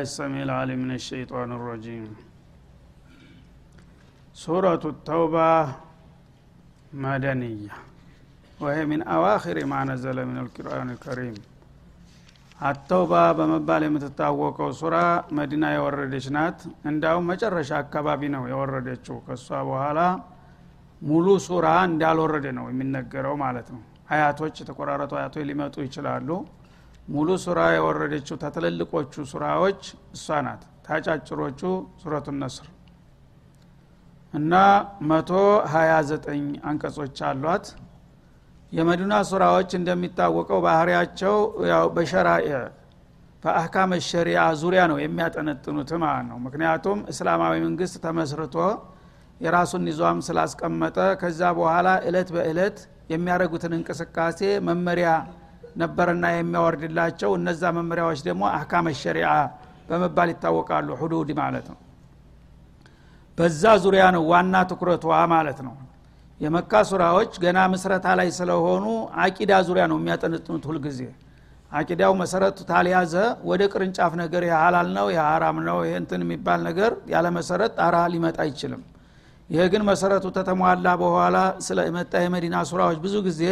بالله السميع العليم من الشيطان الرجيم سورة التوبة مدنية وهي من أواخر ما نزل من القرآن الكريم አተውባ በመባል የምትታወቀው ሱራ መዲና የወረደች ናት እንዳውም መጨረሻ አካባቢ ነው የወረደችው ከእሷ በኋላ ሙሉ ሱራ እንዳልወረደ ነው የሚነገረው ማለት ነው አያቶች የተቆራረጡ አያቶች ሊመጡ ይችላሉ ሙሉ ሱራ የወረደችው ተትልልቆቹ ሱራዎች እሷ ናት። ታጫጭሮቹ ሱረቱ ነስር እና መቶ ሀያ ዘጠኝ አንቀጾች አሏት። የመዲና ሱራዎች እንደሚታወቀው ባህሪያቸው ያው በሸራኤ በአህካም ሸሪያ ዙሪያ ነው የሚያጠነጥኑት ማለት ነው። ምክንያቱም እስላማዊ መንግስት ተመስርቶ የራሱን ይዟም ስላስቀመጠ ከዛ በኋላ እለት በእለት የሚያደረጉትን እንቅስቃሴ መመሪያ ነበርና የሚያወርድላቸው እነዛ መመሪያዎች ደግሞ አህካም ሸሪዓ በመባል ይታወቃሉ ሁዱድ ማለት ነው። በዛ ዙሪያ ነው ዋና ትኩረቷ ማለት ነው። የመካ ሱራዎች ገና ምስረታ ላይ ስለሆኑ አቂዳ ዙሪያ ነው የሚያጠነጥኑት ሁልጊዜ። አቂዳው መሰረቱ ታልያዘ ወደ ቅርንጫፍ ነገር የሀላል ነው የሀራም ነው ይህ እንትን የሚባል ነገር ያለ መሰረት ጣራ ሊመጣ አይችልም። ይሄ ግን መሰረቱ ተተሟላ በኋላ ስለመጣ የመዲና ሱራዎች ብዙ ጊዜ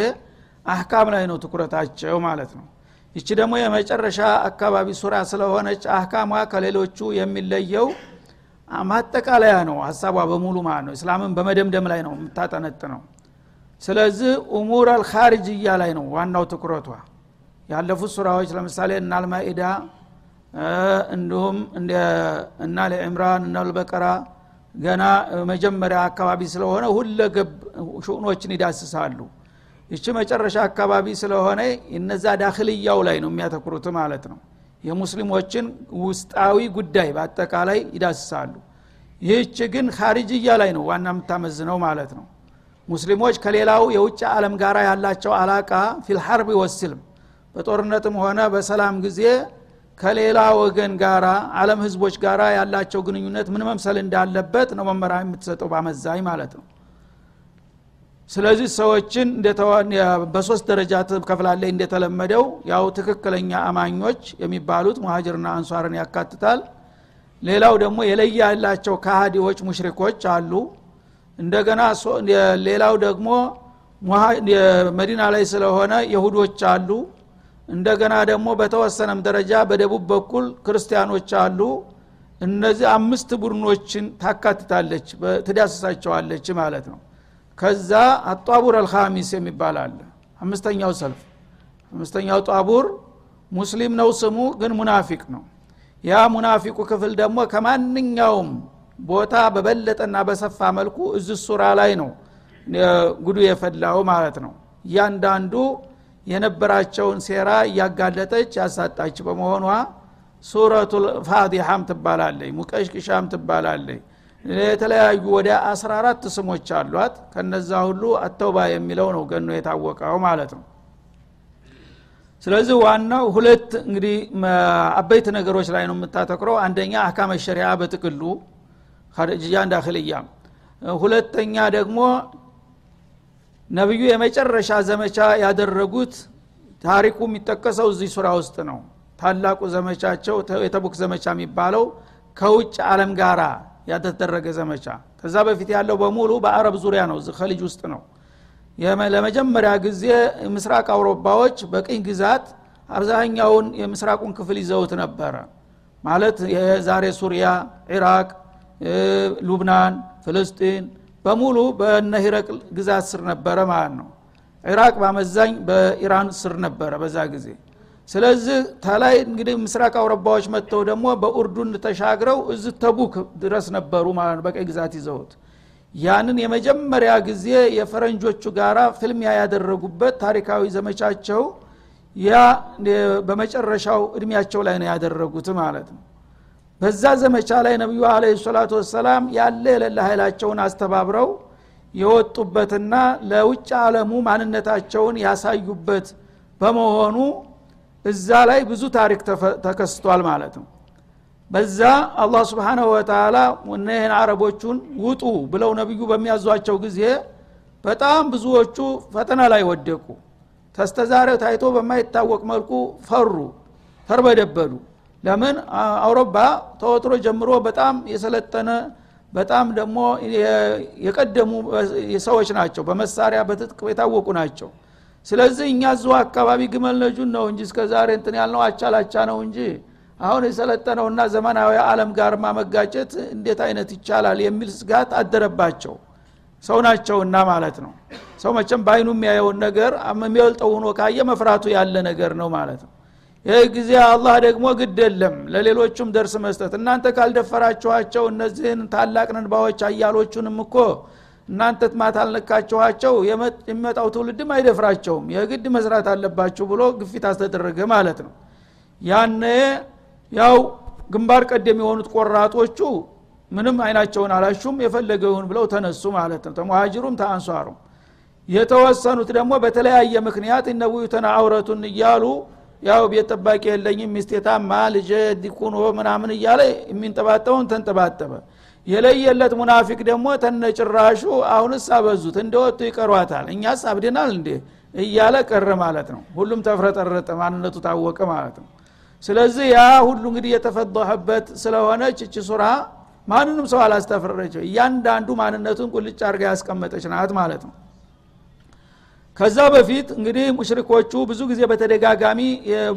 አህካም ላይ ነው ትኩረታቸው ማለት ነው። ይቺ ደግሞ የመጨረሻ አካባቢ ሱራ ስለሆነች አህካሟ ከሌሎቹ የሚለየው ማጠቃለያ ነው ሀሳቧ በሙሉ ማለት ነው። እስላምን በመደምደም ላይ ነው የምታጠነጥነው። ስለዚህ ኡሙር አልካሪጅያ ላይ ነው ዋናው ትኩረቷ። ያለፉት ሱራዎች ለምሳሌ እና አልማኢዳ እንዲሁም እና ለዕምራን እና ልበቀራ ገና መጀመሪያ አካባቢ ስለሆነ ሁለገብ ሽኡኖችን ይዳስሳሉ ይቺ መጨረሻ አካባቢ ስለሆነ እነዛ ዳክልያው ላይ ነው የሚያተኩሩት ማለት ነው። የሙስሊሞችን ውስጣዊ ጉዳይ በአጠቃላይ ይዳስሳሉ። ይህች ግን ካሪጅያ ላይ ነው ዋና የምታመዝነው ማለት ነው። ሙስሊሞች ከሌላው የውጭ ዓለም ጋር ያላቸው አላቃ ፊልሐርብ ወስልም በጦርነትም ሆነ በሰላም ጊዜ ከሌላ ወገን ጋራ አለም ህዝቦች ጋራ ያላቸው ግንኙነት ምን መምሰል እንዳለበት ነው መመሪያ የምትሰጠው በአመዛኝ ማለት ነው ስለዚህ ሰዎችን በሶስት ደረጃ ትከፍላለች እንደተለመደው። ያው ትክክለኛ አማኞች የሚባሉት ሙሀጅርና አንሷርን ያካትታል። ሌላው ደግሞ የለያ ያላቸው ካሃዲዎች ሙሽሪኮች አሉ። እንደገና ሌላው ደግሞ መዲና ላይ ስለሆነ የሁዶች አሉ። እንደገና ደግሞ በተወሰነም ደረጃ በደቡብ በኩል ክርስቲያኖች አሉ። እነዚህ አምስት ቡድኖችን ታካትታለች ትዳስሳቸዋለች ማለት ነው ከዛ አጧቡር አልካሚስ የሚባል አለ። አምስተኛው ሰልፍ። አምስተኛው ጧቡር ሙስሊም ነው ስሙ ግን ሙናፊቅ ነው። ያ ሙናፊቁ ክፍል ደግሞ ከማንኛውም ቦታ በበለጠና በሰፋ መልኩ እዚ ሱራ ላይ ነው ጉዱ የፈላው ማለት ነው። እያንዳንዱ የነበራቸውን ሴራ እያጋለጠች ያሳጣች በመሆኗ ሱረቱ ፋዲሐም ትባላለች ሙቀሽቅሻም ትባላለች የተለያዩ ወደ 14 ስሞች አሏት። ከነዛ ሁሉ አተውባ የሚለው ነው ገኖ የታወቀው ማለት ነው። ስለዚህ ዋናው ሁለት እንግዲህ አበይት ነገሮች ላይ ነው የምታተክረው አንደኛ አካመ ሸሪያ በጥቅሉ ኸርጅያ እንዳክልያ ሁለተኛ ደግሞ ነቢዩ የመጨረሻ ዘመቻ ያደረጉት ታሪኩ የሚጠቀሰው እዚህ ሱራ ውስጥ ነው። ታላቁ ዘመቻቸው የተቡክ ዘመቻ የሚባለው ከውጭ አለም ጋራ ያተደረገ ዘመቻ። ከዛ በፊት ያለው በሙሉ በአረብ ዙሪያ ነው። ከልጅ ውስጥ ነው። ለመጀመሪያ ጊዜ ምስራቅ አውሮፓዎች በቅኝ ግዛት አብዛኛውን የምስራቁን ክፍል ይዘውት ነበረ። ማለት የዛሬ ሱሪያ ኢራቅ ሉብናን ፍልስጢን በሙሉ በነ ግዛት ስር ነበረ ማለት ነው። ኢራቅ በአመዛኝ በኢራን ስር ነበረ በዛ ጊዜ ስለዚህ ተላይ እንግዲህ ምስራቅ አውሮፓዎች መጥተው ደግሞ በኡርዱን ተሻግረው እዚ ተቡክ ድረስ ነበሩ ማለት ነው በቀይ ግዛት ይዘውት። ያንን የመጀመሪያ ጊዜ የፈረንጆቹ ጋራ ፍልሚያ ያደረጉበት ታሪካዊ ዘመቻቸው ያ በመጨረሻው እድሜያቸው ላይ ነው ያደረጉት ማለት ነው። በዛ ዘመቻ ላይ ነቢዩ አለ ሰላቱ ወሰላም ያለ የሌለ ኃይላቸውን አስተባብረው የወጡበትና ለውጭ አለሙ ማንነታቸውን ያሳዩበት በመሆኑ እዛ ላይ ብዙ ታሪክ ተከስቷል ማለት ነው። በዛ አላህ ስብሓናሁ ወተላ እነህን አረቦቹን ውጡ ብለው ነቢዩ በሚያዟቸው ጊዜ በጣም ብዙዎቹ ፈተና ላይ ወደቁ። ተስተዛሬው ታይቶ በማይታወቅ መልኩ ፈሩ ተርበደበዱ ለምን? አውሮፓ ተወትሮ ጀምሮ በጣም የሰለጠነ በጣም ደግሞ የቀደሙ ሰዎች ናቸው። በመሳሪያ በትጥቅ የታወቁ ናቸው ስለዚህ እኛ እዚሁ አካባቢ ግመል ነጁን ነው እንጂ እስከ ዛሬ እንትን ያልነው አቻላቻ ነው እንጂ አሁን የሰለጠነውና ዘመናዊ አለም ጋር ማመጋጨት እንዴት አይነት ይቻላል የሚል ስጋት አደረባቸው። ሰው ናቸውና ማለት ነው። ሰው መቼም በአይኑ የሚያየውን ነገር የሚበልጠው ሆኖ ካየ መፍራቱ ያለ ነገር ነው ማለት ነው። ይህ ጊዜ አላህ ደግሞ ግድ የለም ለሌሎቹም ደርስ መስጠት። እናንተ ካልደፈራችኋቸው እነዚህን ታላቅ ነንባዎች አያሎቹንም እኮ እናንተ ማት አልነካችኋቸው? የሚመጣው ትውልድም አይደፍራቸውም። የግድ መስራት አለባችሁ ብሎ ግፊት አስተደረገ ማለት ነው። ያነ ያው ግንባር ቀደም የሆኑት ቆራጦቹ ምንም አይናቸውን አላሹም የፈለገውን ብለው ተነሱ ማለት ነው። ተሙሃጅሩም ተአንሷሩም። የተወሰኑት ደግሞ በተለያየ ምክንያት እነቡዩተና አውረቱን እያሉ ያው ቤት ጠባቂ የለኝም ሚስቴታማ ልጅ ዲኩኖ ምናምን እያለ የሚንጠባጠውን ተንጠባጠበ የለየለት ሙናፊቅ ደግሞ ተነጭራሹ አሁንስ አበዙት እንደወጡ ይቀሯታል። እኛስ አብድናል እንዴ? እያለ ቀረ ማለት ነው። ሁሉም ተፍረጠረጠ ማንነቱ ታወቀ ማለት ነው። ስለዚህ ያ ሁሉ እንግዲህ የተፈضሐበት ስለሆነ ችች ሱራ ማንንም ሰው አላስተፈረቸው እያንዳንዱ ማንነቱን ቁልጭ አርጋ ያስቀመጠች ናት ማለት ነው። ከዛ በፊት እንግዲህ ሙሽሪኮቹ ብዙ ጊዜ በተደጋጋሚ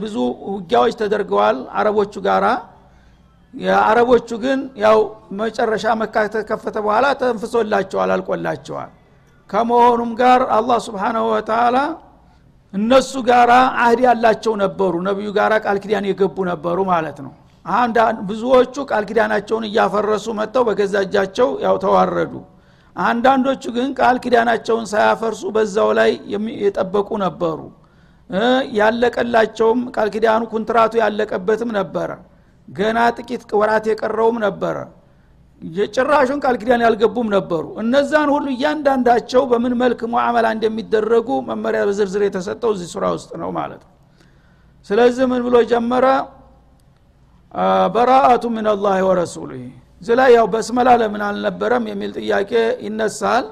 ብዙ ውጊያዎች ተደርገዋል አረቦቹ ጋራ የአረቦቹ ግን ያው መጨረሻ መካ ተከፈተ በኋላ ተንፍሶላቸዋል አልቆላቸዋል። ከመሆኑም ጋር አላህ ስብሓናሁ ወተላ እነሱ ጋራ አህድ ያላቸው ነበሩ። ነቢዩ ጋራ ቃል ኪዳን የገቡ ነበሩ ማለት ነው። ብዙዎቹ ቃል ኪዳናቸውን እያፈረሱ መጥተው በገዛ እጃቸው ያው ተዋረዱ። አንዳንዶቹ ግን ቃል ኪዳናቸውን ሳያፈርሱ በዛው ላይ የጠበቁ ነበሩ። ያለቀላቸውም ቃል ኪዳኑ ኩንትራቱ ያለቀበትም ነበረ ገና ጥቂት ወራት የቀረውም ነበረ። የጭራሹን ቃል ኪዳን ያልገቡም ነበሩ። እነዛን ሁሉ እያንዳንዳቸው በምን መልክ ሙዓመላ እንደሚደረጉ መመሪያ በዝርዝር የተሰጠው እዚህ ሱራ ውስጥ ነው ማለት ነው። ስለዚህ ምን ብሎ ጀመረ? በራአቱ ምን አላህ ወረሱሉህ እዚ ላይ ያው በስመላ ለምን አልነበረም የሚል ጥያቄ ይነሳል።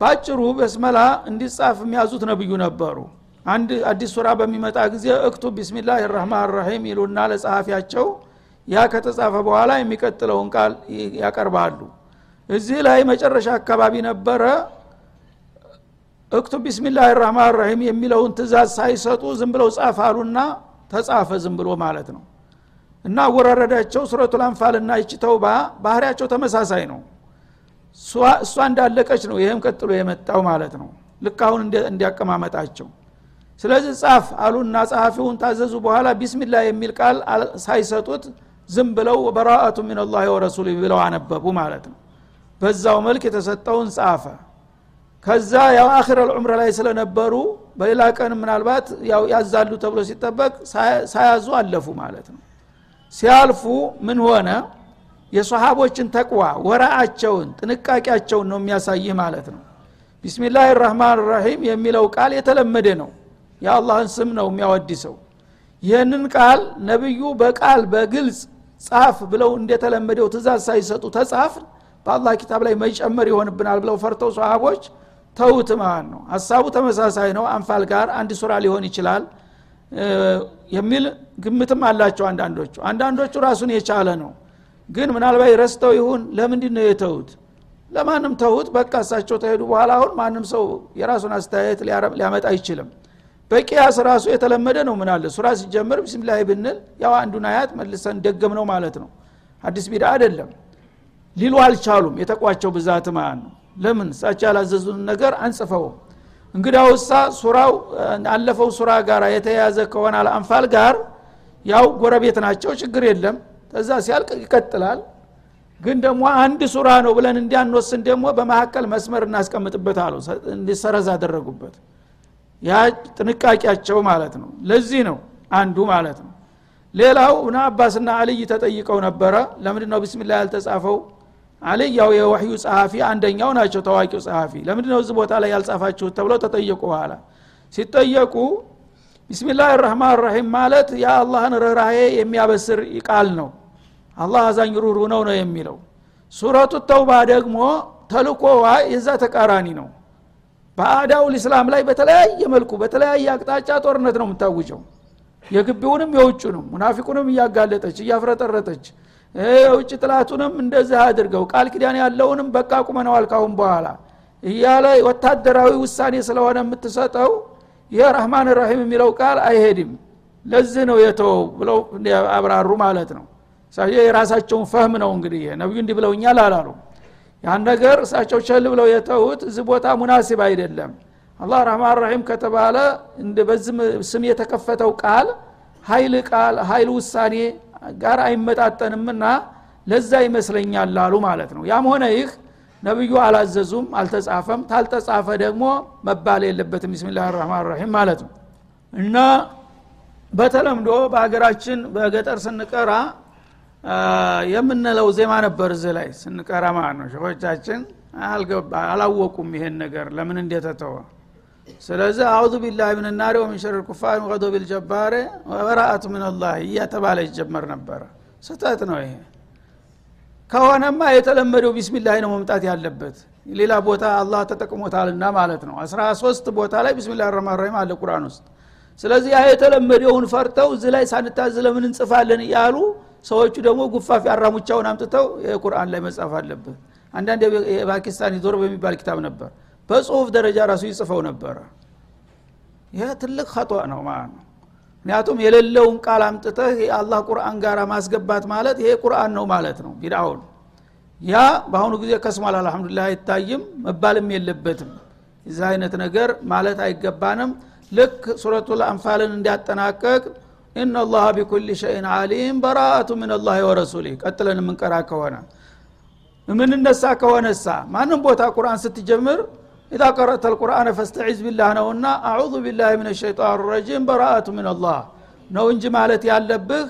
ባጭሩ በስመላ እንዲጻፍ የሚያዙት ነብዩ ነበሩ። አንድ አዲስ ሱራ በሚመጣ ጊዜ እክቱ ቢስሚላህ ራህማን ራሒም ይሉና ለጸሐፊያቸው ያ ከተጻፈ በኋላ የሚቀጥለውን ቃል ያቀርባሉ። እዚህ ላይ መጨረሻ አካባቢ ነበረ። እክቱ ቢስሚላህ ራህማን ራሒም የሚለውን ትእዛዝ ሳይሰጡ ዝም ብለው ጻፍ አሉና ተጻፈ ዝም ብሎ ማለት ነው። እና አወራረዳቸው ሱረቱል አንፋልና ይቺ ተውባ ባህሪያቸው ተመሳሳይ ነው። እሷ እንዳለቀች ነው ይህም ቀጥሎ የመጣው ማለት ነው። ልክ አሁን እንዲያቀማመጣቸው። ስለዚህ ጻፍ አሉና ጸሐፊውን ታዘዙ በኋላ ቢስሚላ የሚል ቃል ሳይሰጡት ዝም ብለው በራአቱ ምን ላ ወረሱል ብለው አነበቡ ማለት ነው። በዛው መልክ የተሰጠውን ጻፈ። ከዛ ያው አክር አልዑምረ ላይ ስለነበሩ በሌላ ቀን ምናልባት ያው ያዛሉ ተብሎ ሲጠበቅ ሳያዙ አለፉ ማለት ነው። ሲያልፉ ምን ሆነ? የሰሃቦችን ተቅዋ ወራአቸውን ጥንቃቄያቸውን ነው የሚያሳይህ ማለት ነው። ቢስሚላህ ራህማን ራሒም የሚለው ቃል የተለመደ ነው። የአላህን ስም ነው የሚያወድሰው። ይህንን ቃል ነቢዩ በቃል በግልጽ ጻፍ ብለው እንደተለመደው ትእዛዝ ሳይሰጡ ተጻፍ በአላህ ኪታብ ላይ መጨመር ይሆንብናል ብለው ፈርተው ሰሃቦች ተውት ማለት ነው። ሀሳቡ ተመሳሳይ ነው። አንፋል ጋር አንድ ሱራ ሊሆን ይችላል የሚል ግምትም አላቸው አንዳንዶቹ። አንዳንዶቹ ራሱን የቻለ ነው። ግን ምናልባት ረስተው ይሁን ለምንድን ነው የተውት ለማንም ተውት በቃ እሳቸው ተሄዱ በኋላ አሁን ማንም ሰው የራሱን አስተያየት ሊያመጣ አይችልም በቂያስ ራሱ የተለመደ ነው። ምን አለ? ሱራ ሲጀምር ቢስሚላህ ብንል ያው አንዱን አያት መልሰን ደገም ነው ማለት ነው። አዲስ ቢዳ አይደለም። ሊሉ አልቻሉም። የተቋቸው ብዛት ማለት ነው? ለምን? እሳቸው ያላዘዙን ነገር አንጽፈውም። እንግዳውሳ ሱራው አለፈው ሱራ ጋር የተያያዘ ከሆነ አልአንፋል ጋር ያው ጎረቤት ናቸው ችግር የለም። ተዛ ሲያልቅ ይቀጥላል። ግን ደግሞ አንድ ሱራ ነው ብለን እንዲያንወስን ደግሞ በመካከል መስመር እናስቀምጥበት አሉ እንዲሰረዝ አደረጉበት ያ ጥንቃቄያቸው ማለት ነው። ለዚህ ነው አንዱ ማለት ነው። ሌላው እብነ አባስና አልይ ተጠይቀው ነበረ። ለምንድ ነው ቢስሚላ ያልተጻፈው? አልይ ያው የወህዩ ጸሐፊ አንደኛው ናቸው ታዋቂው ጸሐፊ። ለምንድ ነው እዚህ ቦታ ላይ ያልጻፋችሁት ተብለው ተጠየቁ በኋላ ሲጠየቁ ቢስሚላህ ራህማን ራሒም ማለት የአላህን ርኅራሄ የሚያበስር ቃል ነው። አላህ አዛኝ ሩሩ ነው ነው የሚለው። ሱረቱ ተውባ ደግሞ ተልኮዋ የዛ ተቃራኒ ነው በአዳው ልእስላም ላይ በተለያየ መልኩ በተለያየ አቅጣጫ ጦርነት ነው የምታውጀው። የግቢውንም የውጩንም ሙናፊቁንም እያጋለጠች እያፍረጠረጠች የውጭ ጥላቱንም እንደዚህ አድርገው ቃል ኪዳን ያለውንም በቃ ቁመነዋል ካሁን በኋላ እያለ ወታደራዊ ውሳኔ ስለሆነ የምትሰጠው ይህ ረህማን ራሒም የሚለው ቃል አይሄድም። ለዚህ ነው የተወው ብለው አብራሩ ማለት ነው። የራሳቸውን ፈህም ነው እንግዲህ ነቢዩ እንዲህ ብለውኛል አላሉ ያን ነገር እሳቸው ቸል ብለው የተዉት እዚህ ቦታ ሙናሲብ አይደለም። አላህ ረህማን ራሒም ከተባለ በዚህ ስም የተከፈተው ቃል ሀይል ቃል ሀይል ውሳኔ ጋር አይመጣጠንምና ለዛ ይመስለኛል አሉ ማለት ነው። ያም ሆነ ይህ ነቢዩ አላዘዙም አልተጻፈም። ታልተጻፈ ደግሞ መባል የለበትም። ቢስሚላህ ራህማን ራሒም ማለት ነው። እና በተለምዶ በሀገራችን በገጠር ስንቀራ የምንለው ዜማ ነበር እዚህ ላይ። ስንቀራ ማለት ነው። ሸኾቻችን አላወቁም ይሄን ነገር ለምን እንደተተወ። ስለዚህ አውዙ ቢላህ ምን ናሪ ወሚን ሸር ልኩፋር ወቀዶ ቢልጀባሬ ወበራአቱ ምን ላህ እያተባለ ይጀመር ነበረ። ስህተት ነው ይሄ። ከሆነማ የተለመደው ቢስሚላህ ነው መምጣት ያለበት። ሌላ ቦታ አላህ ተጠቅሞታልና ማለት ነው። አስራ ሶስት ቦታ ላይ ቢስሚላህ ረህማን አለ ቁርአን ውስጥ። ስለዚህ ያ የተለመደውን ፈርተው እዚህ ላይ ሳንታዝ ለምን እንጽፋለን እያሉ ሰዎቹ ደግሞ ጉፋፊ አራሙቻውን አምጥተው የቁርአን ላይ መጻፍ አለበት አንዳንድ የፓኪስታን ዞር በሚባል ኪታብ ነበር። በጽሁፍ ደረጃ ራሱ ይጽፈው ነበረ። ይህ ትልቅ ከጧ ነው ማለት ነው። ምክንያቱም የሌለውን ቃል አምጥተህ የአላህ ቁርአን ጋር ማስገባት ማለት ይሄ ቁርአን ነው ማለት ነው። ቢድአውን ያ በአሁኑ ጊዜ ከስሟል አልሐምዱሊላህ አይታይም መባልም የለበትም። የዚህ አይነት ነገር ማለት አይገባንም። ልክ ሱረቱ አንፋልን እንዲያጠናቀቅ ኢናላህ ቢኩል ሸይን አሊም በራአቱ ምን ላህ ወረሱሊህ ቀጥለን የምንቀራ ከሆነ የምንነሳ ከሆነሳ ማንም ቦታ ቁርአን ስትጀምር ኢዛ ቀረእተ ልቁርአን ፈስተዒዝ ቢላህ ነውና አዑዙ ቢላህ ምን ሸይጣን ረጂም በራአቱ ምን ላህ ነው እንጂ ማለት ያለብህ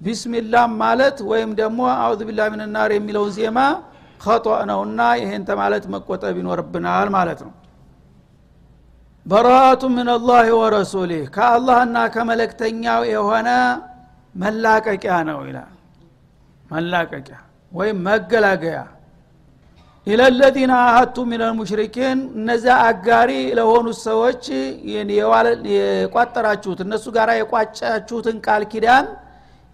ቢስሚላህ ማለት ወይም ደግሞ አዑዙ ቢላህ ምን ናር የሚለውን ዜማ ከጦ ነውና ይሄንተ ማለት መቆጠብ ይኖርብናል ማለት ነው በራአቱ ምን ላህ ወረሱሊህ ከአላህና ከመለክተኛው የሆነ መላቀቂያ ነው ይላል። መላቀቂያ ወይም መገላገያ። ኢለለዚነ አሀቱ ሚን ልሙሽሪኪን እነዚያ አጋሪ ለሆኑት ሰዎች የቋጠራችሁት እነሱ ጋር የቋጫችሁትን ቃል ኪዳን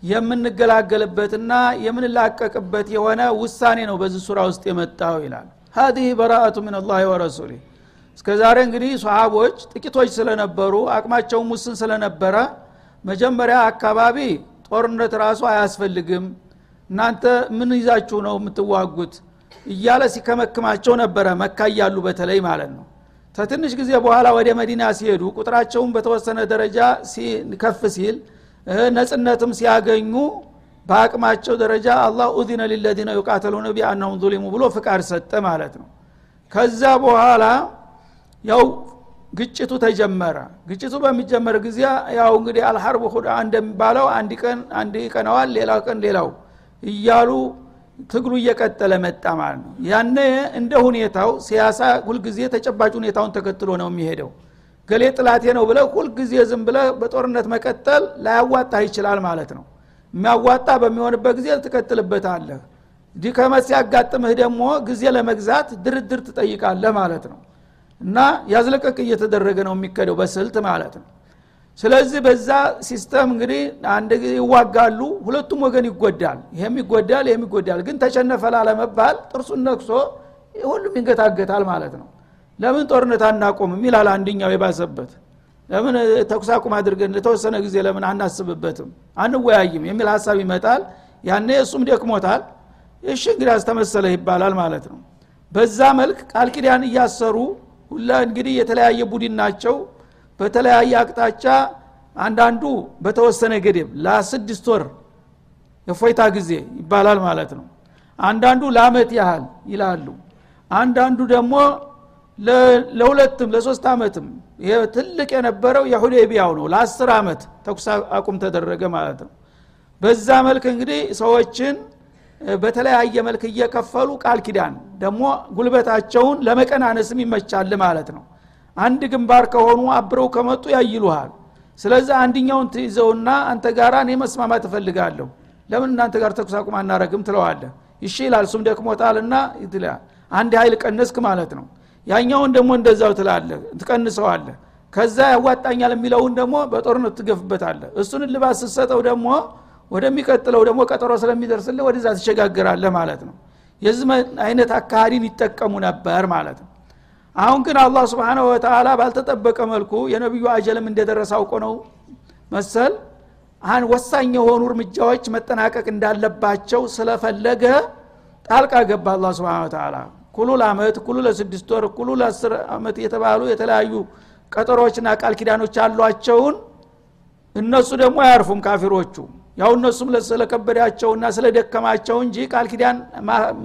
የምንገላገልበትና የምንላቀቅበት የሆነ ውሳኔ ነው በዚህ ሱራ ውስጥ የመጣው ይላል። ሀዚህ በራአቱ ምን ላህ ወረሱሊህ እስከ ዛሬ እንግዲህ ሰሃቦች ጥቂቶች ስለነበሩ አቅማቸውም ውስን ስለነበረ መጀመሪያ አካባቢ ጦርነት ራሱ አያስፈልግም። እናንተ ምን ይዛችሁ ነው የምትዋጉት? እያለ ሲከመክማቸው ነበረ መካ እያሉ በተለይ ማለት ነው። ከትንሽ ጊዜ በኋላ ወደ መዲና ሲሄዱ ቁጥራቸውን በተወሰነ ደረጃ ከፍ ሲል ነጽነትም ሲያገኙ በአቅማቸው ደረጃ አላህ ኡዚነ ሊለዚነ ዩቃተሉነ ቢአነሁም ዙሊሙ ብሎ ፍቃድ ሰጠ ማለት ነው። ከዛ በኋላ ያው ግጭቱ ተጀመረ። ግጭቱ በሚጀመር ጊዜ ያው እንግዲህ አልሐርብ ሁዳ እንደሚባለው አንድ ቀን አንድ ቀነዋል ሌላ ቀን ሌላው እያሉ ትግሉ እየቀጠለ መጣ ማለት ነው። ያነ እንደ ሁኔታው ሲያሳ ሁልጊዜ ተጨባጭ ሁኔታውን ተከትሎ ነው የሚሄደው። ገሌ ጥላቴ ነው ብለህ ሁልጊዜ ዝም ብለህ በጦርነት መቀጠል ላያዋጣ ይችላል ማለት ነው። የሚያዋጣ በሚሆንበት ጊዜ ትቀጥልበታለህ ድከመት ሲያጋጥምህ ደግሞ ጊዜ ለመግዛት ድርድር ትጠይቃለህ ማለት ነው እና ያዝለቀቅ እየተደረገ ነው የሚከደው በስልት ማለት ነው። ስለዚህ በዛ system እንግዲህ አንድ ይዋጋሉ ሁለቱም ወገን ይጎዳል። ይሄም ይጎዳል ይሄም ይጎዳል። ግን ተሸነፈ ላለመባል ጥርሱን ነክሶ ሁሉም ይንገታገታል ማለት ነው። ለምን ጦርነት አናቆምም ይላል አንድኛው የባሰበት። ለምን ተኩስ አቁም አድርገን ለተወሰነ ጊዜ ለምን አናስብበትም? አንወያይም የሚል ሀሳብ ይመጣል። ያኔ እሱም ደክሞታል። እሺ እንግዲህ አስተመሰለ ይባላል ማለት ነው። በዛ መልክ ቃል ኪዳን እያሰሩ ሁላ እንግዲህ የተለያየ ቡድን ናቸው። በተለያየ አቅጣጫ አንዳንዱ በተወሰነ ገደብ ለስድስት ወር የፎይታ ጊዜ ይባላል ማለት ነው። አንዳንዱ ለአመት ያህል ይላሉ። አንዳንዱ ደግሞ ለሁለትም ለሶስት አመትም ይሄ ትልቅ የነበረው የሁዴቢያው ነው። ለአስር አመት ተኩስ አቁም ተደረገ ማለት ነው። በዛ መልክ እንግዲህ ሰዎችን በተለያየ መልክ እየከፈሉ ቃል ኪዳን ደግሞ ጉልበታቸውን ለመቀናነስም ይመቻል ማለት ነው። አንድ ግንባር ከሆኑ አብረው ከመጡ ያይሉሃል። ስለዚህ አንድኛውን ትይዘውና አንተ ጋራ እኔ መስማማት እፈልጋለሁ። ለምን እናንተ ጋር ተኩስ አቁም አናረግም ትለዋለህ? ይሺ ይላል እሱም ደክሞታልና አንድ ኃይል ቀነስክ ማለት ነው። ያኛውን ደግሞ እንደዛው ትላለህ ትቀንሰዋለህ። ከዛ ያዋጣኛል የሚለውን ደግሞ በጦርነት ትገፍበታለ እሱን ልባስ ስትሰጠው ደግሞ ወደሚቀጥለው ደግሞ ቀጠሮ ስለሚደርስልህ ወደዛ ትሸጋግራለህ ማለት ነው የዚህ አይነት አካሃዲን ይጠቀሙ ነበር ማለት ነው። አሁን ግን አላህ ስብንሁ ወተላ ባልተጠበቀ መልኩ የነቢዩ አጀልም እንደደረሰ አውቆ ነው መሰል? አን ወሳኝ የሆኑ እርምጃዎች መጠናቀቅ እንዳለባቸው ስለፈለገ ጣልቃ ገባ አላ ስብን ተላ ኩሉ ለአመት ኩሉ ለስድስት ወር ኩሉ ለአስር አመት የተባሉ የተለያዩ ቀጠሮችና ቃል ኪዳኖች አሏቸውን። እነሱ ደግሞ አያርፉም ካፊሮቹ ያው እነሱም ስለከበዳቸውና ስለደከማቸው እንጂ ቃል ኪዳን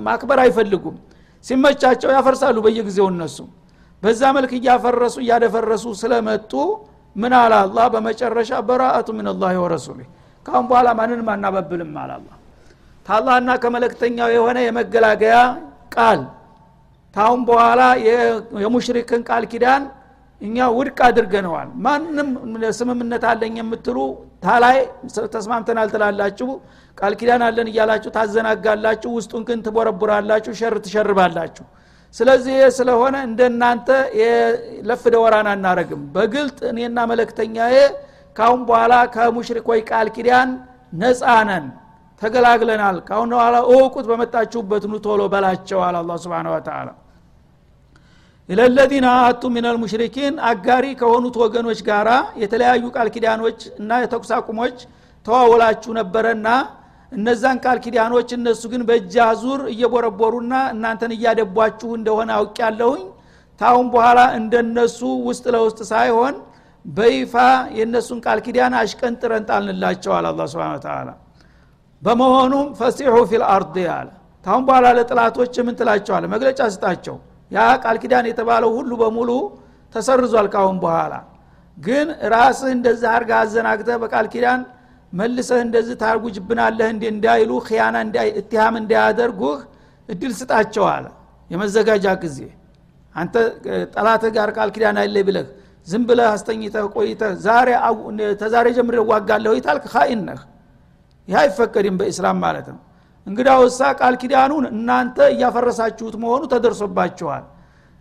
ማክበር አይፈልጉም። ሲመቻቸው ያፈርሳሉ በየጊዜው እነሱ። በዛ መልክ እያፈረሱ እያደፈረሱ ስለመጡ ምን አለ አላ በመጨረሻ በራአቱ ምን ላ ወረሱሊ ካሁን በኋላ ማንንም አናበብልም አለ አላ ታላህና ከመለክተኛው የሆነ የመገላገያ ቃል። ታሁን በኋላ የሙሽሪክን ቃል ኪዳን እኛ ውድቅ አድርገነዋል። ማንም ስምምነት አለኝ የምትሉ ታላይ ተስማምተናል ትላላችሁ ቃል ኪዳን አለን እያላችሁ ታዘናጋላችሁ ውስጡን ግን ትቦረቡራላችሁ ሸር ትሸርባላችሁ። ስለዚህ ስለሆነ እንደናንተ ለፍደ ወራን አናረግም። በግልጥ እኔና መለክተኛዬ ካሁን በኋላ ከሙሽሪኮች ቃል ኪዳን ነፃ ተገላግለናል። ካሁን በኋላ እወቁት በመጣችሁበት ኑ ቶሎ በላቸው አለ አላህ سبحانه وتعالى إلى الذين عاهدتم من المشركين አጋሪ ከሆኑት ወገኖች ጋራ የተለያዩ ቃል ኪዳኖች እና የተኩስ አቁሞች ተዋውላችሁ ነበረና እነዛን ቃል ኪዳኖች እነሱ ግን በእጅ አዙር እየቦረቦሩና እናንተን እያደቧችሁ እንደሆነ አውቅ ያለሁኝ ታሁን በኋላ እንደነሱ ውስጥ ለውስጥ ሳይሆን በይፋ የእነሱን ቃል ኪዳን አሽቀንጥረን ጣልንላቸዋል አላ ስብን ተላ በመሆኑም ፈሲሑ ፊል አርድ አለ። ታሁን በኋላ ለጥላቶች ምን ትላቸዋለ መግለጫ ስጣቸው ያ ቃል ኪዳን የተባለው ሁሉ በሙሉ ተሰርዟል ካሁን በኋላ። ግን ራስህ እንደዚህ አርጋ አዘናግተህ በቃል ኪዳን መልሰህ እንደዚህ ታርጉጅብናለህ እንዲ እንዳይሉ ክያና እትሃም እንዳያደርጉህ እድል ስጣቸው አለ የመዘጋጃ ጊዜ። አንተ ጠላትህ ጋር ቃል ኪዳን አለ ብለህ ዝም ብለህ አስተኝተህ ቆይተህ ዛሬ ተዛሬ ጀምሬ እዋጋለሁ ይታልክ ካኢን ነህ። ይህ አይፈቀድም በኢስላም ማለት ነው እንግዳ ውሳ ቃል ኪዳኑን እናንተ እያፈረሳችሁት መሆኑ ተደርሶባችኋል።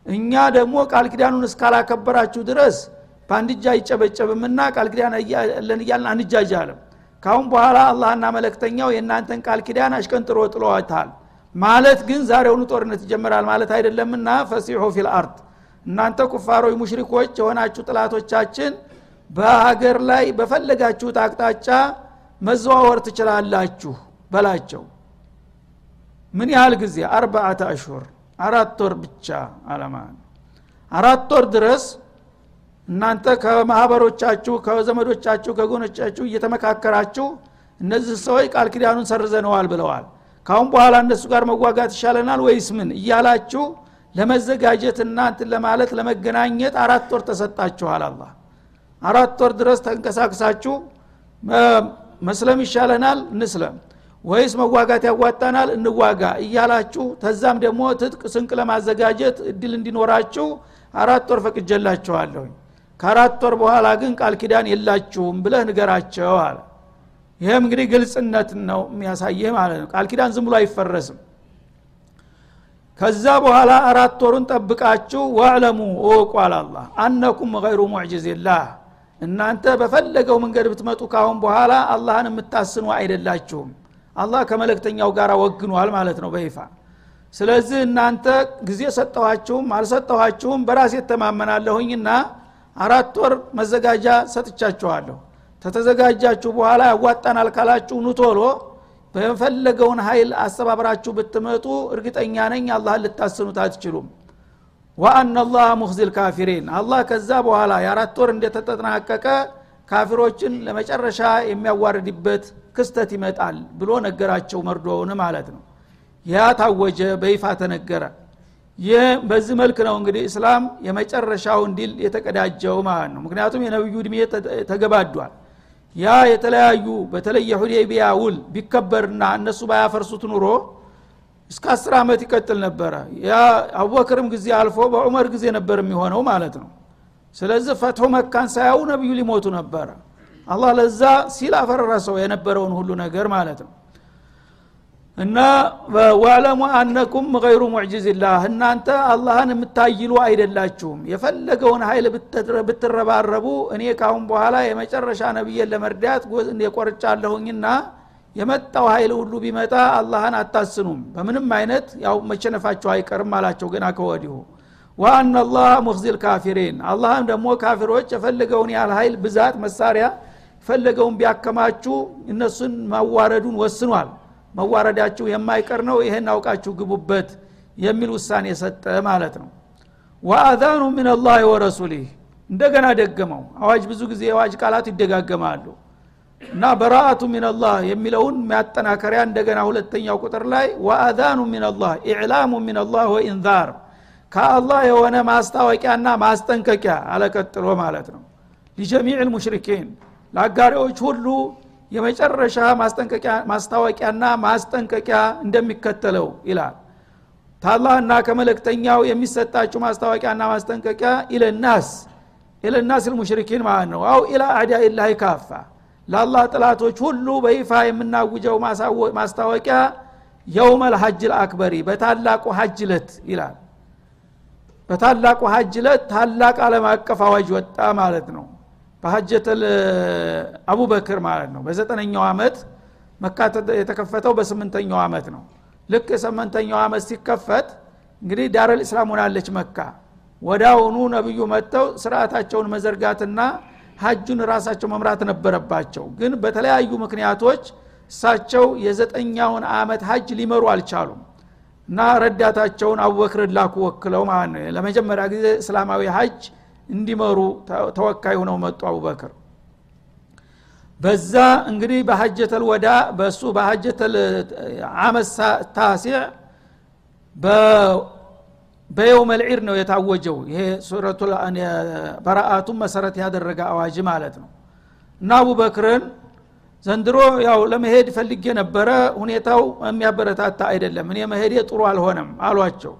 እኛ ደግሞ ቃል ኪዳኑን እስካላከበራችሁ ድረስ በአንድ እጅ አይጨበጨብምና ቃል ኪዳን ለን እያልን አንጃጃለም ካሁን በኋላ አላህና መለክተኛው የእናንተን ቃል ኪዳን አሽቀንጥሮ ጥሎታል ማለት ግን ዛሬውኑ ጦርነት ይጀምራል ማለት አይደለምና ፈሲሑ ፊል እናንተ ኩፋሮች ሙሽሪኮች የሆናችሁ ጥላቶቻችን በሀገር ላይ በፈለጋችሁት አቅጣጫ መዘዋወር ትችላላችሁ በላቸው ምን ያህል ጊዜ? አርባአተ አሽሁር አራት ወር ብቻ አለማ አራት ወር ድረስ እናንተ ከማህበሮቻችሁ ከዘመዶቻችሁ ከጎኖቻችሁ እየተመካከራችሁ እነዚህ ሰዎች ቃል ኪዳኑን ሰርዘነዋል ብለዋል። ካሁን በኋላ እነሱ ጋር መዋጋት ይሻለናል ወይስ ምን እያላችሁ ለመዘጋጀት እናንትን ለማለት ለመገናኘት አራት ወር ተሰጣችኋል አላ አራት ወር ድረስ ተንቀሳቅሳችሁ መስለም ይሻለናል እንስለም ወይስ መዋጋት ያዋጣናል? እንዋጋ እያላችሁ ተዛም ደግሞ ትጥቅ ስንቅ ለማዘጋጀት እድል እንዲኖራችሁ አራት ወር ፈቅጀላችኋለሁኝ ከአራት ወር በኋላ ግን ቃል ኪዳን የላችሁም ብለህ ንገራቸው አለ። ይህም እንግዲህ ግልጽነት ነው የሚያሳይህ ማለት ነው። ቃል ኪዳን ዝም ብሎ አይፈረስም። ከዛ በኋላ አራት ወሩን ጠብቃችሁ ዋዕለሙ እወቁ አላላ አነኩም ገይሩ ሙዕጅዝላህ እናንተ በፈለገው መንገድ ብትመጡ ካሁን በኋላ አላህን የምታስኑ አይደላችሁም አላህ ከመለክተኛው ጋር ወግኗል ማለት ነው በይፋ። ስለዚህ እናንተ ጊዜ ሰጠኋችሁም አልሰጠኋችሁም በራሴ የተማመናለሁኝና አራት ወር መዘጋጃ ሰጥቻችኋለሁ። ተተዘጋጃችሁ በኋላ ያዋጣናል ካላችሁ ኑቶሎ በፈለገውን ኃይል አስተባብራችሁ ብትመጡ እርግጠኛ ነኝ አላህን ልታስኑት አትችሉም። ወአና ላህ ሙክዚል ካፊሪን። አላህ ከዛ በኋላ የአራት ወር እንደተጠናቀቀ ካፊሮችን ለመጨረሻ የሚያዋርድበት ክስተት ይመጣል ብሎ ነገራቸው መርዶውን ማለት ነው። ያ ታወጀ በይፋ ተነገረ። ይህ በዚህ መልክ ነው እንግዲህ እስላም የመጨረሻው እንዲል የተቀዳጀው ማለት ነው። ምክንያቱም የነብዩ እድሜ ተገባዷል። ያ የተለያዩ በተለይ የሁዴቢያ ውል ቢከበርና እነሱ ባያፈርሱት ኑሮ እስከ አስር ዓመት ይቀጥል ነበረ። ያ አቡበክርም ጊዜ አልፎ በዑመር ጊዜ ነበር የሚሆነው ማለት ነው ስለዚህ ፈትሑ መካን ሳያው ነቢዩ ሊሞቱ ነበረ። አላህ ለዛ ሲል አፈረሰው የነበረውን ሁሉ ነገር ማለት ነው። እና ወዕለሙ አነኩም ገይሩ ሙዕጅዝላህ እናንተ አላህን የምታይሉ አይደላችሁም። የፈለገውን ኃይል ብትረባረቡ እኔ ካሁን በኋላ የመጨረሻ ነብዬን ለመርዳት የቆርጫለሁኝና የመጣው ኃይል ሁሉ ቢመጣ አላህን አታስኑም። በምንም አይነት ያው መቸነፋቸው አይቀርም አላቸው ገና ከወዲሁ ወአና አላህ ሙክዚል ካፊሪን አላህም ደግሞ ካፊሮች የፈለገውን ያህል ኃይል ብዛት መሳሪያ የፈለገውን ቢያከማቹ እነሱን ማዋረዱን ወስኗል መዋረዳችሁ የማይቀር ነው ይሄን አውቃችሁ ግቡበት የሚል ውሳኔ ሰጠ ማለት ነው ወአዛኑ ምን አላህ ወረሱሊህ እንደገና ደገመው አዋጅ ብዙ ጊዜ የአዋጅ ቃላት ይደጋገማሉ እና በራአቱ ሚንላህ የሚለውን ማጠናከሪያ እንደገና ሁለተኛው ቁጥር ላይ ወአዛኑ ሚንላህ ኢዕላሙ ሚንላህ ወኢንዛር ከአላህ የሆነ ማስታወቂያና ማስጠንቀቂያ አለቀጥሎ ማለት ነው። ሊጀሚዕ ልሙሽሪኪን ለአጋሪዎች ሁሉ የመጨረሻ ማስታወቂያና ማስጠንቀቂያ እንደሚከተለው ይላል። ታላህና ከመለክተኛው የሚሰጣችሁ ማስታወቂያና ማስጠንቀቂያ ኢለናስ ኢለናስ ልሙሽሪኪን ማለት ነው። አው ኢላ አዳ ኢላህ ካፋ ለአላህ ጥላቶች ሁሉ በይፋ የምናውጀው ማስታወቂያ የውመል ሀጅ ልአክበሪ በታላቁ ሀጅ ለት ይላል በታላቁ ሀጅ ለት ታላቅ አለም አቀፍ አዋጅ ወጣ ማለት ነው። በሀጀተል አቡበክር ማለት ነው። በዘጠነኛው አመት መካ የተከፈተው በስምንተኛው አመት ነው። ልክ የስምንተኛው አመት ሲከፈት እንግዲህ ዳረል እስላም ሆናለች መካ። ወዳውኑ ነብዩ መጥተው ስርዓታቸውን መዘርጋትና ሀጁን ራሳቸው መምራት ነበረባቸው። ግን በተለያዩ ምክንያቶች እሳቸው የዘጠኛውን አመት ሀጅ ሊመሩ አልቻሉም እና ረዳታቸውን አቡበክር ላኩ ወክለው ማለት ነው። ለመጀመሪያ ጊዜ እስላማዊ ሀጅ እንዲመሩ ተወካይ ሆነው መጡ አቡበክር በዛ እንግዲህ በሀጀተል ወዳ በእሱ በሀጀተል አመት ታሲዕ በየውም ልዒድ ነው የታወጀው። ይሄ ሱረቱ በረአቱን መሰረት ያደረገ አዋጅ ማለት ነው። እና አቡበክርን ዘንድሮ ያው ለመሄድ ፈልጌ ነበረ። ሁኔታው የሚያበረታታ አይደለም። እኔ መሄዴ ጥሩ አልሆነም አሏቸው።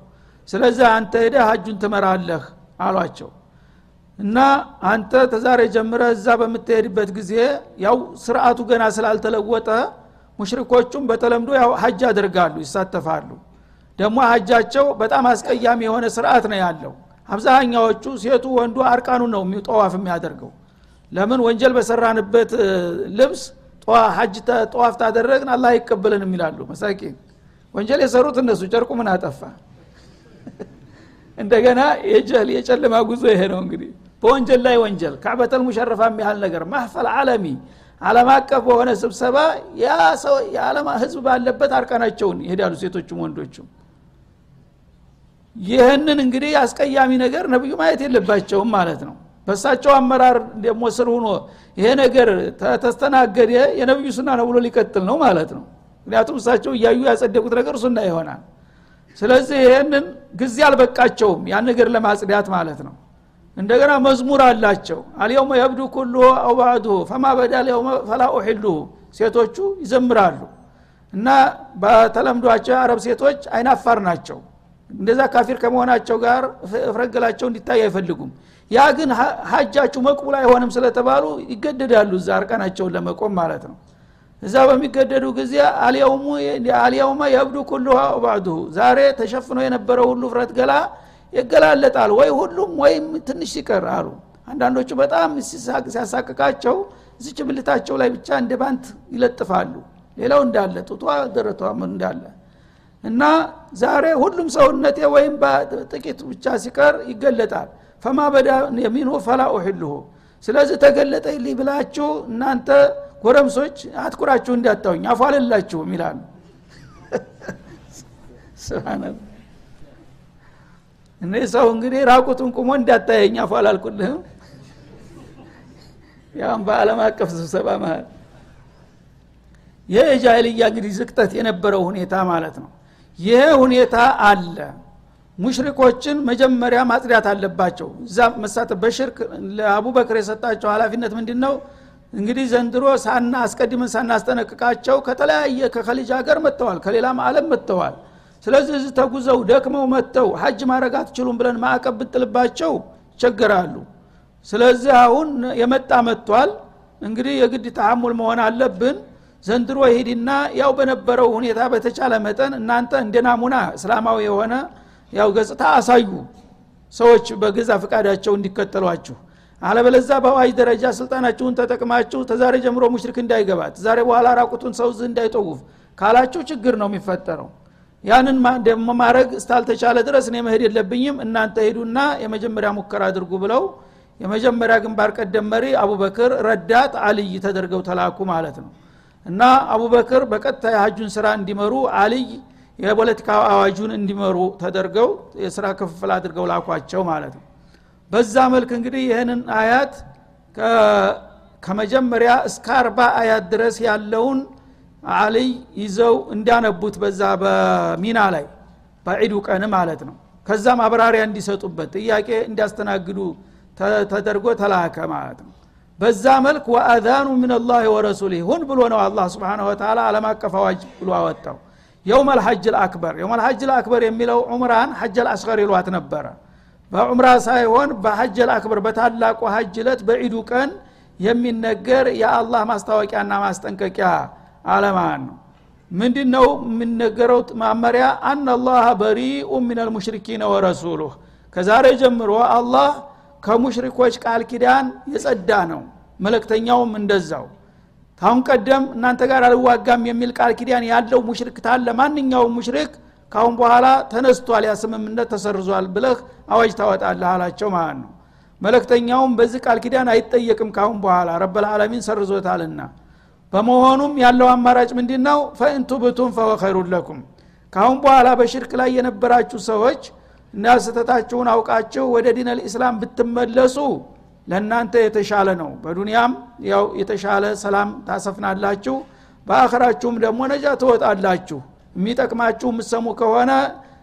ስለዚህ አንተ ሄደ ሀጁን ትመራለህ አሏቸው። እና አንተ ተዛሬ ጀምረ እዛ በምትሄድበት ጊዜ ያው ስርአቱ ገና ስላልተለወጠ ሙሽሪኮቹም በተለምዶ ያው ሀጅ ያደርጋሉ ይሳተፋሉ። ደግሞ ሀጃቸው በጣም አስቀያሚ የሆነ ስርአት ነው ያለው። አብዛኛዎቹ ሴቱ ወንዱ አርቃኑ ነው ጠዋፍ የሚያደርገው። ለምን ወንጀል በሰራንበት ልብስ ሀጅ ጠዋፍ ታደረግን አላህ አይቀበልንም ይላሉ መሳኪን። ወንጀል የሰሩት እነሱ ጨርቁ ምን አጠፋ? እንደገና የጀል የጨለማ ጉዞ ይሄ ነው እንግዲህ። በወንጀል ላይ ወንጀል ካዕበተል ሙሸረፋ የሚያህል ነገር ማህፈል አለሚ አለም አቀፍ በሆነ ስብሰባ ያ ሰው የዓለም ህዝብ ባለበት አርቀናቸውን ይሄዳሉ ሴቶቹም ወንዶቹም። ይህንን እንግዲህ አስቀያሚ ነገር ነብዩ ማየት የለባቸውም ማለት ነው በእሳቸው አመራር ደግሞ ስር ሁኖ ይሄ ነገር ተስተናገደ የነብዩ ሱና ነው ብሎ ሊቀጥል ነው ማለት ነው። ምክንያቱም እሳቸው እያዩ ያጸደቁት ነገር ሱና ይሆናል። ስለዚህ ይህንን ጊዜ አልበቃቸውም ያን ነገር ለማጽዳት ማለት ነው። እንደገና መዝሙር አላቸው። አልየውመ የብዱ ኩሉ አውባዱሁ ፈማ በዳ ልየውመ ፈላ ኡሒሉሁ ሴቶቹ ይዘምራሉ። እና በተለምዷቸው የአረብ ሴቶች አይናፋር ናቸው። እንደዛ ካፊር ከመሆናቸው ጋር ፍረገላቸው እንዲታይ አይፈልጉም ያ ግን ሀጃችሁ መቅቡል አይሆንም ስለተባሉ ይገደዳሉ እዛ አርቀናቸውን ለመቆም ማለት ነው። እዛ በሚገደዱ ጊዜ አልየውመ የብዱ ኩሉ ባዕዱሁ ዛሬ ተሸፍኖ የነበረው ሁሉ ፍረት ገላ ይገላለጣል። ወይ ሁሉም ወይም ትንሽ ሲቀር አሉ። አንዳንዶቹ በጣም ሲያሳቅቃቸው እዚች ብልታቸው ላይ ብቻ እንደ ባንት ይለጥፋሉ። ሌላው እንዳለ ጡቷ ደረቷ እንዳለ እና ዛሬ ሁሉም ሰውነቴ ወይም ጥቂት ብቻ ሲቀር ይገለጣል ፈማ በዳ የሚንሁ ፈላ ኡሕልሁ። ስለዚህ ተገለጠ ልኝ ብላችሁ እናንተ ጎረምሶች አትኩራችሁ እንዳታውኝ አፏልላችሁም ይላሉ። ስብናላ እኔ ሰው እንግዲህ ራቁቱን ቁሞ እንዳታየኝ አፏላልኩልህም ያም በአለም አቀፍ ስብሰባ መሃል። ይህ የጃይልያ እንግዲህ ዝቅጠት የነበረው ሁኔታ ማለት ነው። ይሄ ሁኔታ አለ ሙሽሪኮችን መጀመሪያ ማጽዳት አለባቸው። እዛ መሳተፍ በሽርክ ለአቡበክር የሰጣቸው ሀላፊነት ምንድን ነው እንግዲህ ዘንድሮ ሳና አስቀድመን ሳናስጠነቅቃቸው ከተለያየ ከከሊጅ ሀገር መጥተዋል ከሌላም አለም መጥተዋል። ስለዚህ እዚህ ተጉዘው ደክመው መጥተው ሀጅ ማድረግ አትችሉም ብለን ማዕቀብ ብጥልባቸው ይቸገራሉ። ስለዚህ አሁን የመጣ መጥቷል። እንግዲህ የግድ ተሐሙል መሆን አለብን። ዘንድሮ ሂድና ያው በነበረው ሁኔታ በተቻለ መጠን እናንተ እንደ ናሙና እስላማዊ የሆነ ያው ገጽታ አሳዩ። ሰዎች በገዛ ፍቃዳቸው እንዲከተሏችሁ። አለበለዛ በአዋጅ ደረጃ ስልጣናችሁን ተጠቅማችሁ ተዛሬ ጀምሮ ሙሽሪክ እንዳይገባ ተዛሬ በኋላ ራቁቱን ሰው ዝ እንዳይጠውፍ ካላችሁ ችግር ነው የሚፈጠረው። ያንን ደግሞ ማድረግ እስታልተቻለ ድረስ እኔ መሄድ የለብኝም እናንተ ሄዱና የመጀመሪያ ሙከራ አድርጉ ብለው የመጀመሪያ ግንባር ቀደም መሪ አቡበክር ረዳት አልይ ተደርገው ተላኩ ማለት ነው። እና አቡበክር በቀጥታ የሀጁን ስራ እንዲመሩ አልይ የፖለቲካ አዋጁን እንዲመሩ ተደርገው የስራ ክፍፍል አድርገው ላኳቸው ማለት ነው። በዛ መልክ እንግዲህ ይህንን አያት ከመጀመሪያ እስከ አርባ አያት ድረስ ያለውን አልይ ይዘው እንዲያነቡት በዛ በሚና ላይ በዒዱ ቀን ማለት ነው። ከዛ ማብራሪያ እንዲሰጡበት ጥያቄ እንዲያስተናግዱ ተደርጎ ተላከ ማለት ነው። በዛ መልክ ወአዛኑ ምን ላህ ወረሱሊህ ሁን ብሎ ነው አላህ ስብን ወተላ አለም አቀፍ አዋጅ ብሎ አወጣው የውም አልሐጅ ልአክበር የውም አልሐጅ ልአክበር የሚለው ዑምራን ሐጅ አልአስገር ይሏት ነበረ በዑምራ ሳይሆን በሐጅ አልአክበር በታላቁ ሐጅ ለት በዒዱ ቀን የሚነገር የአላህ ማስታወቂያና ማስጠንቀቂያ አለማን ነው ምንድ ነው የሚነገረው ማመሪያ አናላህ በሪኡ ምን አልሙሽሪኪን ወረሱሉህ ከዛሬ ጀምሮ አላህ ከሙሽሪኮች ቃል ኪዳን የጸዳ ነው መለክተኛውም እንደዛው ካሁን ቀደም እናንተ ጋር አልዋጋም የሚል ቃል ኪዳን ያለው ሙሽሪክ ታለ። ማንኛውም ሙሽሪክ ካሁን በኋላ ተነስቷል ያ ስምምነት ተሰርዟል ብለህ አዋጅ ታወጣለህ አላቸው ማለት ነው። መለክተኛውም በዚህ ቃል ኪዳን አይጠየቅም ካሁን በኋላ ረበልዓለሚን ሰርዞታልና። በመሆኑም ያለው አማራጭ ምንድ ነው ፈእንቱ ብቱም ፈወ ኸይሩን ለኩም። ካሁን በኋላ በሽርክ ላይ የነበራችሁ ሰዎች እና ስተታችሁን አውቃችሁ ወደ ዲን ልእስላም ብትመለሱ ለእናንተ የተሻለ ነው። በዱንያም ያው የተሻለ ሰላም ታሰፍናላችሁ በአኸራችሁም ደግሞ ነጃ ትወጣላችሁ። የሚጠቅማችሁ የምሰሙ ከሆነ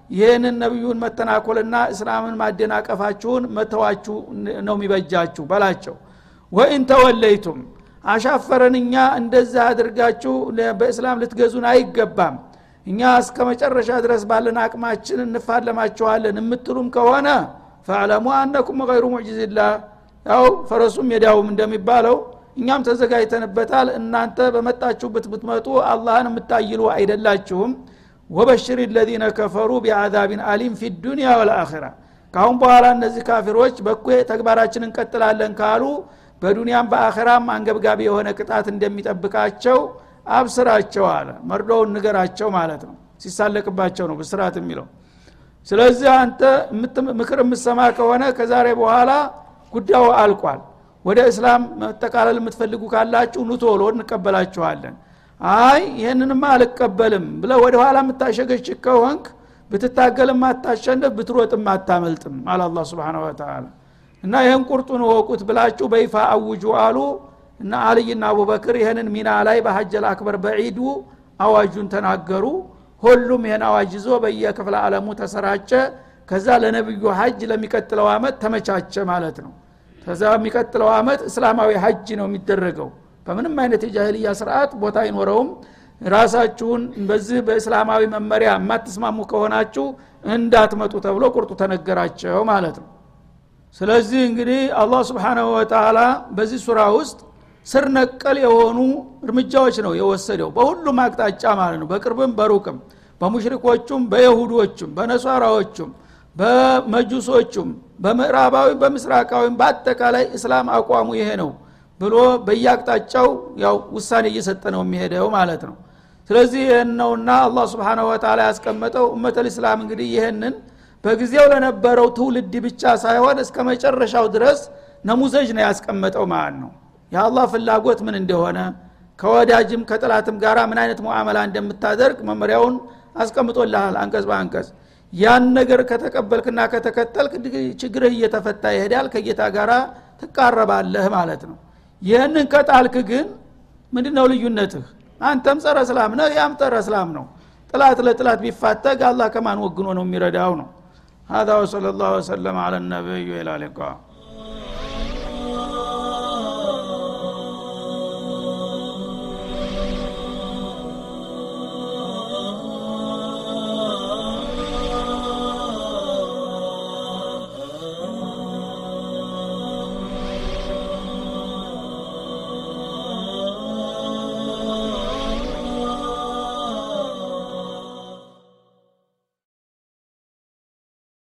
ይህንን ነቢዩን መተናኮልና እስላምን ማደናቀፋችሁን መተዋችሁ ነው የሚበጃችሁ በላቸው። ወኢን ተወለይቱም አሻፈረን እኛ እንደዛ አድርጋችሁ በእስላም ልትገዙን አይገባም። እኛ እስከ መጨረሻ ድረስ ባለን አቅማችን እንፋለማችኋለን የምትሉም ከሆነ ፈዕለሙ አነኩም ገይሩ ሙዕጅዝላ ያው ፈረሱም ሜዳውም እንደሚባለው እኛም ተዘጋጅተንበታል። እናንተ በመጣችሁበት ብትመጡ አላህን የምታይሉ አይደላችሁም። ወበሽር ለዚነ ከፈሩ ቢአዛቢን አሊም ፊ ዱኒያ ወልአኺራ። ካሁን በኋላ እነዚህ ካፊሮች በኩ ተግባራችን እንቀጥላለን ካሉ በዱንያም በአኸራም አንገብጋቢ የሆነ ቅጣት እንደሚጠብቃቸው አብስራቸው አለ። መርዶውን ንገራቸው ማለት ነው። ሲሳለቅባቸው ነው ብስራት የሚለው። ስለዚህ አንተ ምክር የምሰማ ከሆነ ከዛሬ በኋላ ጉዳዩ አልቋል። ወደ እስላም መጠቃለል የምትፈልጉ ካላችሁ ኑቶሎ እንቀበላችኋለን። አይ ይህንንማ አልቀበልም ብለ ወደ ኋላ የምታሸገሽግ ከሆንክ ብትታገልም አታሸንፍ ብትሮጥም አታመልጥም አለ አላ ስብን ወተላ እና ይህን ቁርጡን ወቁት ብላችሁ በይፋ አውጁ አሉ። እና አልይና አቡበክር ይህንን ሚና ላይ በሀጀል አክበር በዒዱ አዋጁን ተናገሩ። ሁሉም ይህን አዋጅ ይዞ በየክፍለ ዓለሙ ተሰራጨ ከዛ ለነቢዩ ሀጅ ለሚቀጥለው አመት ተመቻቸ ማለት ነው። ከዛ የሚቀጥለው አመት እስላማዊ ሀጅ ነው የሚደረገው። በምንም አይነት የጃህልያ ስርዓት ቦታ አይኖረውም። ራሳችሁን በዚህ በእስላማዊ መመሪያ የማትስማሙ ከሆናችሁ እንዳትመጡ ተብሎ ቁርጡ ተነገራቸው ማለት ነው። ስለዚህ እንግዲህ አላህ ስብሓናሁ ወተላ በዚህ ሱራ ውስጥ ስር ነቀል የሆኑ እርምጃዎች ነው የወሰደው። በሁሉም አቅጣጫ ማለት ነው። በቅርብም በሩቅም በሙሽሪኮቹም በይሁዶቹም በነሷራዎቹም በመጁሶቹም በምዕራባዊ በምስራቃዊም በአጠቃላይ እስላም አቋሙ ይሄ ነው ብሎ በየአቅጣጫው ያው ውሳኔ እየሰጠ ነው የሚሄደው ማለት ነው። ስለዚህ ይህን ነውና አላህ ስብሓን ወተላ ያስቀመጠው እመተል እስላም እንግዲህ ይህንን በጊዜው ለነበረው ትውልድ ብቻ ሳይሆን እስከ መጨረሻው ድረስ ነሙዘጅ ነው ያስቀመጠው ማለት ነው። የአላህ ፍላጎት ምን እንደሆነ ከወዳጅም ከጥላትም ጋር ምን አይነት ሙዓመላ እንደምታደርግ መመሪያውን አስቀምጦልሃል አንቀጽ በአንቀጽ ያን ነገር ከተቀበልክና ከተከተልክ ችግርህ እየተፈታ ይሄዳል ከጌታ ጋር ትቃረባለህ ማለት ነው ይህንን ከጣልክ ግን ምንድ ነው ልዩነትህ አንተም ጸረ እስላም ነህ ያም ጸረ እስላም ነው ጥላት ለጥላት ቢፋተግ አላህ ከማን ወግኖ ነው የሚረዳው ነው هذا وصلى الله وسلم على النبي وإلى اللقاء